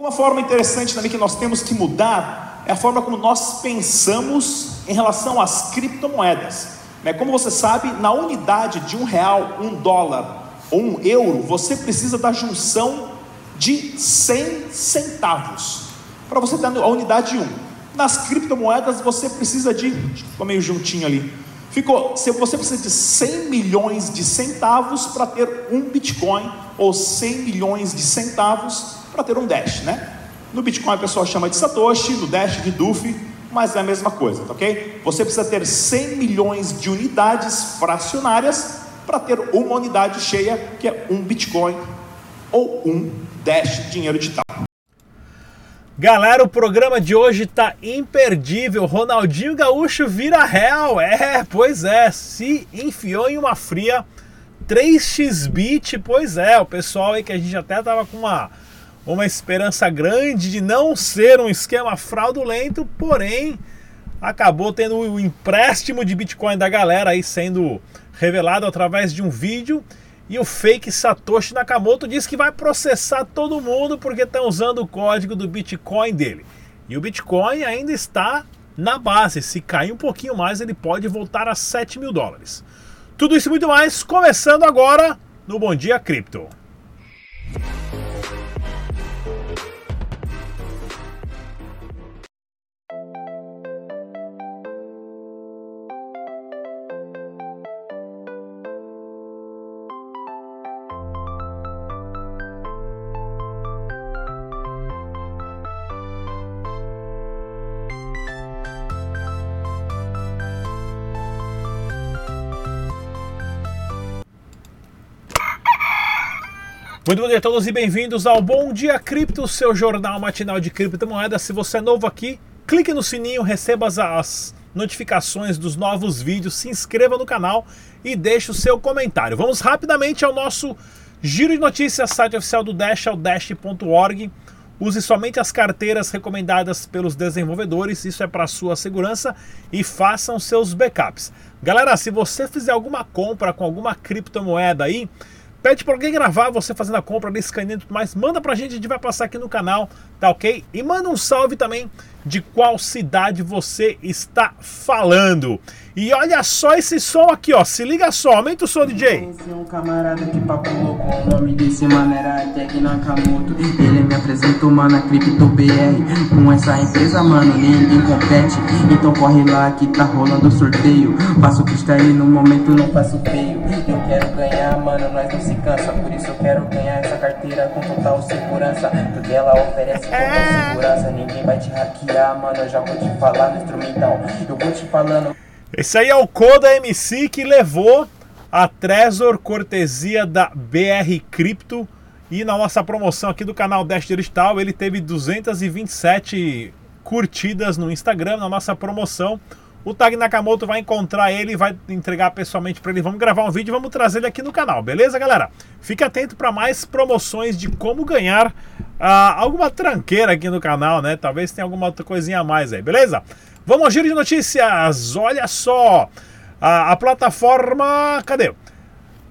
Uma forma interessante também que nós temos que mudar é a forma como nós pensamos em relação às criptomoedas. Né? Como você sabe, na unidade de um real, um dólar ou um euro, você precisa da junção de 100 centavos para você ter a unidade 1. Nas criptomoedas você precisa de, ficou meio juntinho ali, ficou, você precisa de 100 milhões de centavos para ter um Bitcoin ou 100 milhões de centavos para ter um Dash, né? No Bitcoin a pessoa chama de Satoshi, no Dash de Duff, mas é a mesma coisa, tá ok? Você precisa ter 100 milhões de unidades fracionárias para ter uma unidade cheia, que é um Bitcoin ou um Dash dinheiro digital. Galera, o programa de hoje tá imperdível. Ronaldinho Gaúcho vira real. É, pois é, se enfiou em uma fria 3xBit, pois é, o pessoal aí que a gente até tava com uma uma esperança grande de não ser um esquema fraudulento, porém acabou tendo o empréstimo de Bitcoin da galera aí sendo revelado através de um vídeo e o fake Satoshi Nakamoto diz que vai processar todo mundo porque estão usando o código do Bitcoin dele. E o Bitcoin ainda está na base. Se cair um pouquinho mais, ele pode voltar a 7 mil dólares. Tudo isso e muito mais, começando agora no Bom Dia Cripto. Muito bom dia a todos e bem-vindos ao Bom Dia Cripto, seu jornal matinal de criptomoedas. Se você é novo aqui, clique no sininho, receba as notificações dos novos vídeos, se inscreva no canal e deixe o seu comentário. Vamos rapidamente ao nosso giro de notícias, site oficial do Dash, é o dash.org. Use somente as carteiras recomendadas pelos desenvolvedores, isso é para sua segurança e façam seus backups. Galera, se você fizer alguma compra com alguma criptomoeda aí, Pede para alguém gravar você fazendo a compra, escaneando e tudo mais. Manda pra gente, a gente vai passar aqui no canal, tá ok? E manda um salve também de qual cidade você está falando. E olha só esse som aqui, ó. Se liga só, aumenta o som, DJ. Esse é um camarada que papo louco, o nome desse mano era Tech Nakamoto. Ele me apresentou, mano, a Crypto BR. Com essa empresa, mano, ninguém compete. Então corre lá que tá rolando sorteio. Faço freestyle no momento, não faço feio. Eu quero ganhar, mano, nós não se cansa. Por isso eu quero ganhar essa carteira com total segurança. Porque ela oferece segurança. Ninguém vai te hackear, mano. Eu já vou te falar no instrumental. Eu vou te falando. Esse aí é o Coda MC que levou a Trezor cortesia da BR Cripto. E na nossa promoção aqui do canal Dash Digital, ele teve 227 curtidas no Instagram na nossa promoção. O Tag Nakamoto vai encontrar ele vai entregar pessoalmente para ele. Vamos gravar um vídeo e vamos trazer ele aqui no canal, beleza, galera? Fique atento para mais promoções de como ganhar uh, alguma tranqueira aqui no canal, né? Talvez tenha alguma outra coisinha a mais aí, beleza? Vamos ao giro de notícias. Olha só. A, a plataforma. Cadê?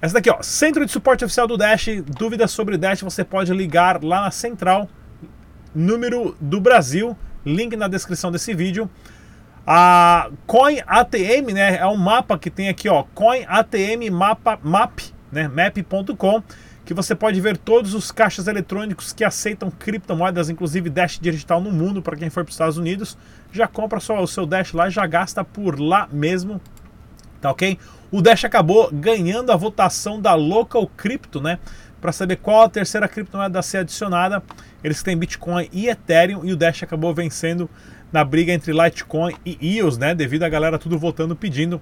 Essa daqui, ó. Centro de Suporte Oficial do Dash. Dúvidas sobre Dash, você pode ligar lá na central. Número do Brasil. Link na descrição desse vídeo. A Coin ATM, né? É um mapa que tem aqui, ó. Coin ATM mapa, map, né? Map.com que você pode ver todos os caixas eletrônicos que aceitam criptomoedas, inclusive Dash digital no mundo, para quem for para os Estados Unidos. Já compra só o seu Dash lá já gasta por lá mesmo. Tá ok? O Dash acabou ganhando a votação da Local Crypto, né? Para saber qual a terceira criptomoeda a ser adicionada. Eles têm Bitcoin e Ethereum e o Dash acabou vencendo na briga entre Litecoin e EOS, né? Devido a galera tudo votando pedindo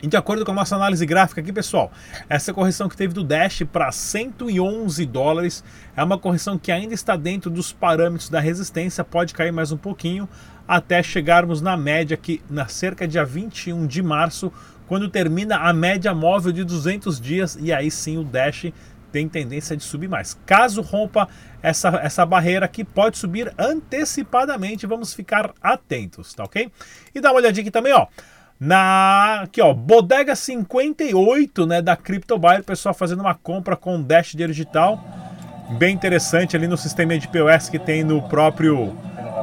e de acordo com a nossa análise gráfica aqui, pessoal, essa correção que teve do Dash para 111 dólares é uma correção que ainda está dentro dos parâmetros da resistência, pode cair mais um pouquinho até chegarmos na média aqui na cerca dia 21 de março, quando termina a média móvel de 200 dias e aí sim o Dash tem tendência de subir mais. Caso rompa essa, essa barreira aqui, pode subir antecipadamente, vamos ficar atentos, tá ok? E dá uma olhadinha aqui também, ó. Na aqui ó, Bodega 58, né, da CryptoBuyer, pessoal fazendo uma compra com Dash digital. bem interessante ali no sistema de POS que tem no próprio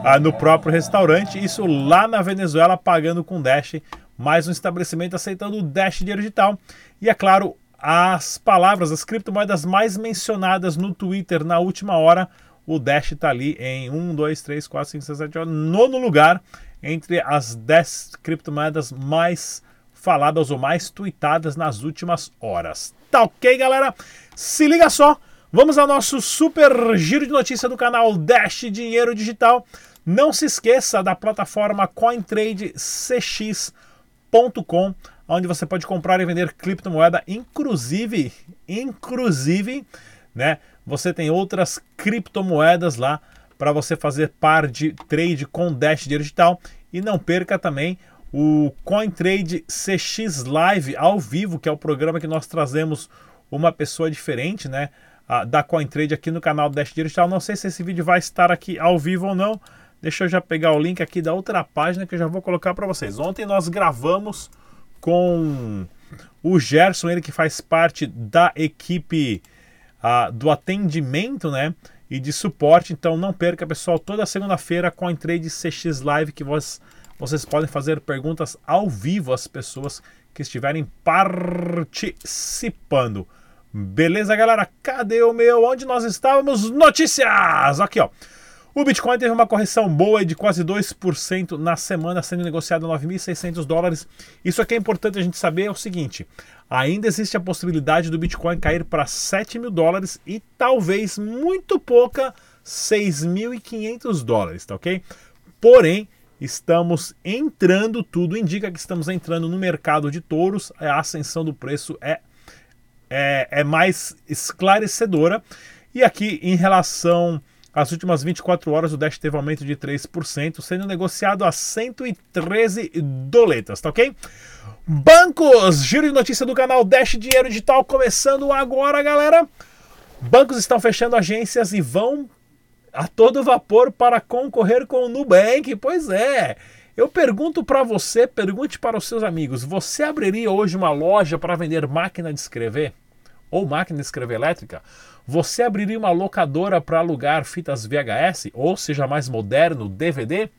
ah, no próprio restaurante. Isso lá na Venezuela pagando com Dash, mais um estabelecimento aceitando o Dash dinheiro digital. E é claro, as palavras, as criptomoedas mais mencionadas no Twitter na última hora, o Dash está ali em 1, 2, 3, 4, 5, 6, 7, 8, nono lugar entre as 10 criptomoedas mais faladas ou mais tweetadas nas últimas horas. Tá ok, galera? Se liga só, vamos ao nosso super giro de notícia do canal Dash Dinheiro Digital. Não se esqueça da plataforma CoinTradeCX.com, onde você pode comprar e vender criptomoeda, inclusive, inclusive, né? Você tem outras criptomoedas lá para você fazer par de trade com Dash Digital e não perca também o CoinTrade CX Live ao vivo, que é o programa que nós trazemos uma pessoa diferente, né? da CoinTrade aqui no canal Dash Digital. Não sei se esse vídeo vai estar aqui ao vivo ou não. Deixa eu já pegar o link aqui da outra página que eu já vou colocar para vocês. Ontem nós gravamos com o Gerson, ele que faz parte da equipe uh, do atendimento, né? E de suporte. Então não perca, pessoal, toda segunda-feira com a Trade CX Live que vos, vocês podem fazer perguntas ao vivo às pessoas que estiverem participando. Beleza, galera? Cadê o meu? Onde nós estávamos? Notícias! Aqui, ó. O Bitcoin teve uma correção boa de quase 2% na semana, sendo negociado a 9.600 dólares. Isso aqui é importante a gente saber é o seguinte: ainda existe a possibilidade do Bitcoin cair para 7 mil dólares e talvez muito pouca 6.500 dólares, tá ok? Porém, estamos entrando, tudo indica que estamos entrando no mercado de touros, a ascensão do preço é, é, é mais esclarecedora. E aqui em relação as últimas 24 horas o Dash teve aumento de 3%, sendo negociado a 113 doletas, tá ok? Bancos, giro de notícia do canal Dash Dinheiro Digital começando agora, galera. Bancos estão fechando agências e vão a todo vapor para concorrer com o Nubank. Pois é. Eu pergunto para você, pergunte para os seus amigos: você abriria hoje uma loja para vender máquina de escrever ou máquina de escrever elétrica? Você abriria uma locadora para alugar fitas VHS, ou seja mais moderno, DVD?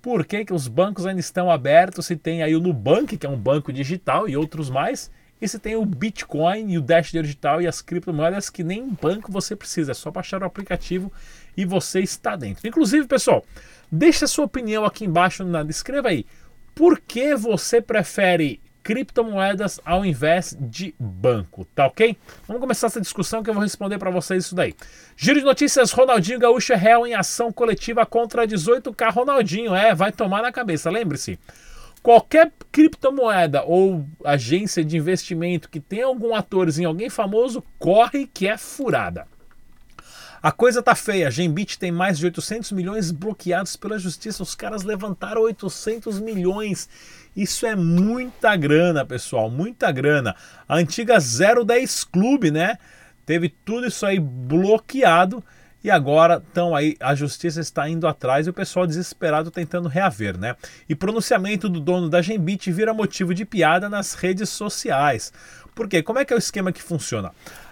Por que, que os bancos ainda estão abertos se tem aí o Nubank, que é um banco digital, e outros mais, e se tem o Bitcoin e o Dash Digital e as criptomoedas que nem banco você precisa, é só baixar o aplicativo e você está dentro. Inclusive, pessoal, deixe a sua opinião aqui embaixo, na, escreva aí, por que você prefere criptomoedas ao invés de banco, tá ok? Vamos começar essa discussão que eu vou responder para vocês isso daí. Giro de notícias, Ronaldinho Gaúcho é réu em ação coletiva contra 18K. Ronaldinho, é, vai tomar na cabeça, lembre-se. Qualquer criptomoeda ou agência de investimento que tenha algum atorzinho, alguém famoso, corre que é furada. A coisa tá feia. A Gembit tem mais de 800 milhões bloqueados pela justiça. Os caras levantaram 800 milhões isso é muita grana, pessoal, muita grana. A antiga 010 Clube, né? Teve tudo isso aí bloqueado e agora estão aí, a justiça está indo atrás e o pessoal desesperado tentando reaver, né? E pronunciamento do dono da Gembit vira motivo de piada nas redes sociais. Por quê? Como é que é o esquema que funciona?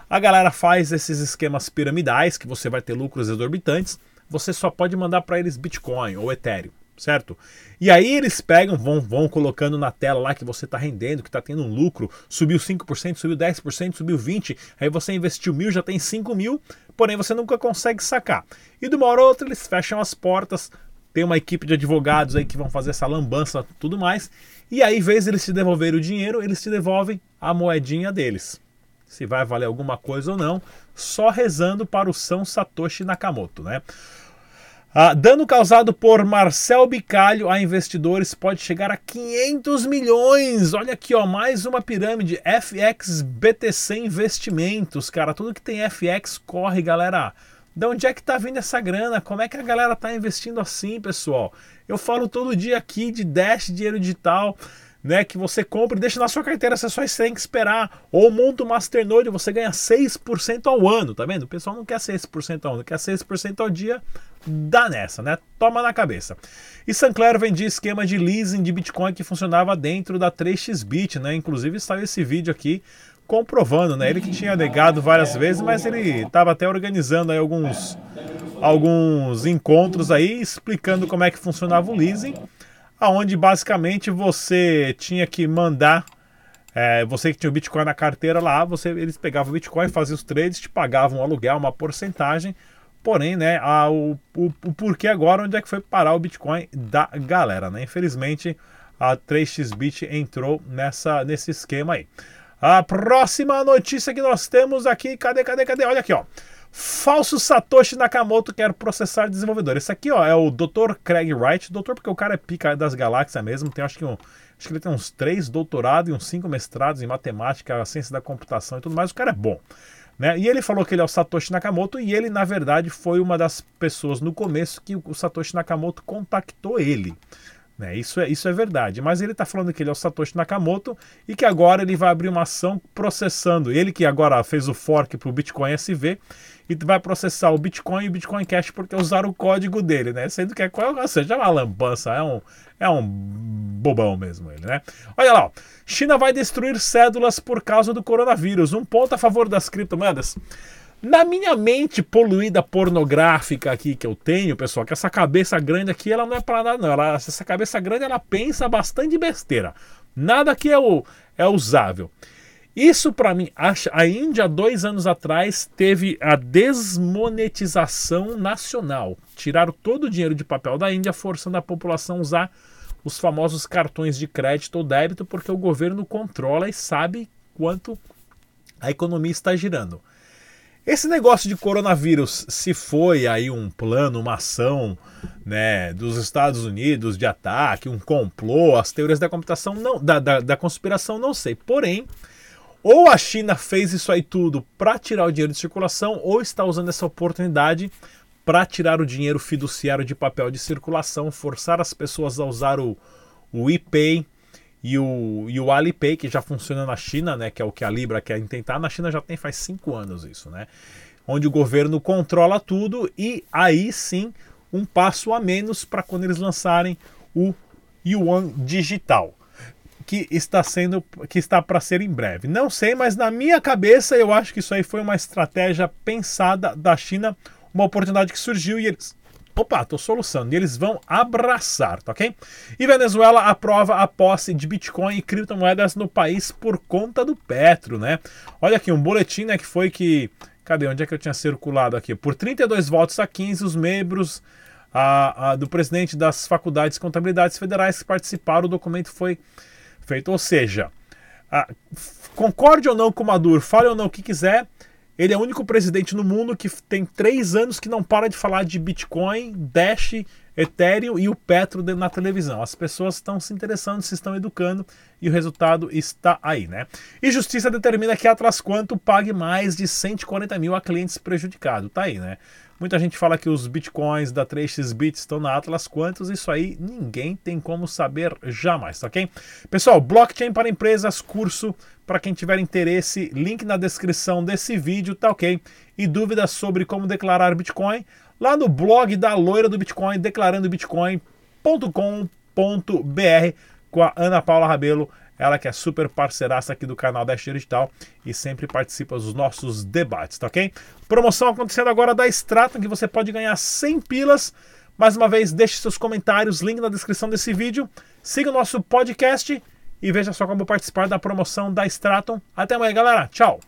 A galera faz esses esquemas piramidais que você vai ter lucros exorbitantes, você só pode mandar para eles Bitcoin ou Ethereum certo? E aí eles pegam, vão, vão colocando na tela lá que você está rendendo, que está tendo um lucro, subiu 5%, subiu 10%, subiu 20%, aí você investiu mil, já tem 5 mil, porém você nunca consegue sacar. E de uma hora ou outra eles fecham as portas, tem uma equipe de advogados aí que vão fazer essa lambança tudo mais, e aí, vez eles te devolverem o dinheiro, eles te devolvem a moedinha deles. Se vai valer alguma coisa ou não, só rezando para o São Satoshi Nakamoto, né? Ah, dano causado por Marcel Bicalho a investidores pode chegar a 500 milhões. Olha aqui, ó, mais uma pirâmide. FX BTC Investimentos, cara. Tudo que tem FX corre, galera. De onde é que tá vindo essa grana? Como é que a galera tá investindo assim, pessoal? Eu falo todo dia aqui de Dash, dinheiro digital né, que você compra e deixa na sua carteira, você só tem que esperar. Ou monta o Masternode, você ganha 6% ao ano, tá vendo? O pessoal não quer 6% ao ano, quer 6% ao dia, dá nessa, né? Toma na cabeça. E Sancler vendia esquema de leasing de Bitcoin que funcionava dentro da 3xBit, né? Inclusive saiu esse vídeo aqui comprovando, né? Ele que tinha negado várias vezes, mas ele estava até organizando aí alguns, alguns encontros aí, explicando como é que funcionava o leasing, aonde basicamente você tinha que mandar é, você que tinha o Bitcoin na carteira lá, você, eles pegavam o Bitcoin, faziam os trades, te pagavam um aluguel, uma porcentagem. Porém, né, a, o, o, o, porquê agora, onde é que foi parar o Bitcoin da galera, né? Infelizmente, a 3xBit entrou nessa, nesse esquema aí. A próxima notícia que nós temos aqui, cadê, cadê, cadê? Olha aqui, ó. Falso Satoshi Nakamoto quer processar desenvolvedor. Esse aqui, ó, é o Dr. Craig Wright. Doutor, porque o cara é pica das galáxias mesmo. Tem acho que um, acho que ele tem uns três doutorados e uns cinco mestrados em matemática, ciência da computação e tudo mais. O cara é bom. Né? E ele falou que ele é o Satoshi Nakamoto e ele, na verdade, foi uma das pessoas no começo que o Satoshi Nakamoto contactou ele. Né? Isso, é, isso é verdade. Mas ele está falando que ele é o Satoshi Nakamoto e que agora ele vai abrir uma ação processando. Ele que agora fez o fork para o Bitcoin SV e vai processar o Bitcoin e o Bitcoin Cash porque usaram o código dele, né? Sendo que é, ou seja, é uma lambança, é um, é um bobão mesmo ele, né? Olha lá, ó. China vai destruir cédulas por causa do coronavírus. Um ponto a favor das criptomoedas. Na minha mente poluída pornográfica aqui que eu tenho, pessoal, que essa cabeça grande aqui, ela não é para nada, não. Ela, essa cabeça grande, ela pensa bastante besteira. Nada que é, o, é usável. Isso para mim, a Índia, dois anos atrás, teve a desmonetização nacional. Tiraram todo o dinheiro de papel da Índia, forçando a população a usar os famosos cartões de crédito ou débito, porque o governo controla e sabe quanto a economia está girando. Esse negócio de coronavírus, se foi aí um plano, uma ação né, dos Estados Unidos de ataque, um complô, as teorias da computação, não, da, da, da conspiração, não sei. Porém, ou a China fez isso aí tudo para tirar o dinheiro de circulação, ou está usando essa oportunidade para tirar o dinheiro fiduciário de papel de circulação, forçar as pessoas a usar o, o ePay e o, e o Alipay, que já funciona na China, né, que é o que a Libra quer intentar. Na China já tem faz cinco anos isso, né? Onde o governo controla tudo e aí sim um passo a menos para quando eles lançarem o Yuan digital que está sendo que está para ser em breve. Não sei, mas na minha cabeça eu acho que isso aí foi uma estratégia pensada da China uma oportunidade que surgiu e eles. Opa, tô solucionando. E eles vão abraçar, tá ok? E Venezuela aprova a posse de Bitcoin e criptomoedas no país por conta do Petro, né? Olha aqui, um boletim né, que foi que. Cadê? Onde é que eu tinha circulado aqui? Por 32 votos a 15, os membros a, a, do presidente das faculdades de contabilidades federais que participaram, o documento foi feito. Ou seja, a, concorde ou não com Maduro, fale ou não o que quiser, ele é o único presidente no mundo que tem três anos que não para de falar de Bitcoin, Dash, Ethereum e o Petro na televisão. As pessoas estão se interessando, se estão educando e o resultado está aí, né? E justiça determina que a Atlas Quanto pague mais de 140 mil a clientes prejudicados. Tá aí, né? Muita gente fala que os bitcoins da 3xBit estão na Atlas Quantos, isso aí ninguém tem como saber jamais, tá ok? Pessoal, blockchain para empresas, curso para quem tiver interesse, link na descrição desse vídeo, tá ok? E dúvidas sobre como declarar Bitcoin, lá no blog da loira do Bitcoin, declarandobitcoin.com.br com a Ana Paula Rabelo ela que é super parceiraça aqui do canal Dash Digital e sempre participa dos nossos debates, tá ok? Promoção acontecendo agora da Stratum, que você pode ganhar 100 pilas. Mais uma vez, deixe seus comentários, link na descrição desse vídeo. Siga o nosso podcast e veja só como participar da promoção da Stratum. Até amanhã, galera. Tchau!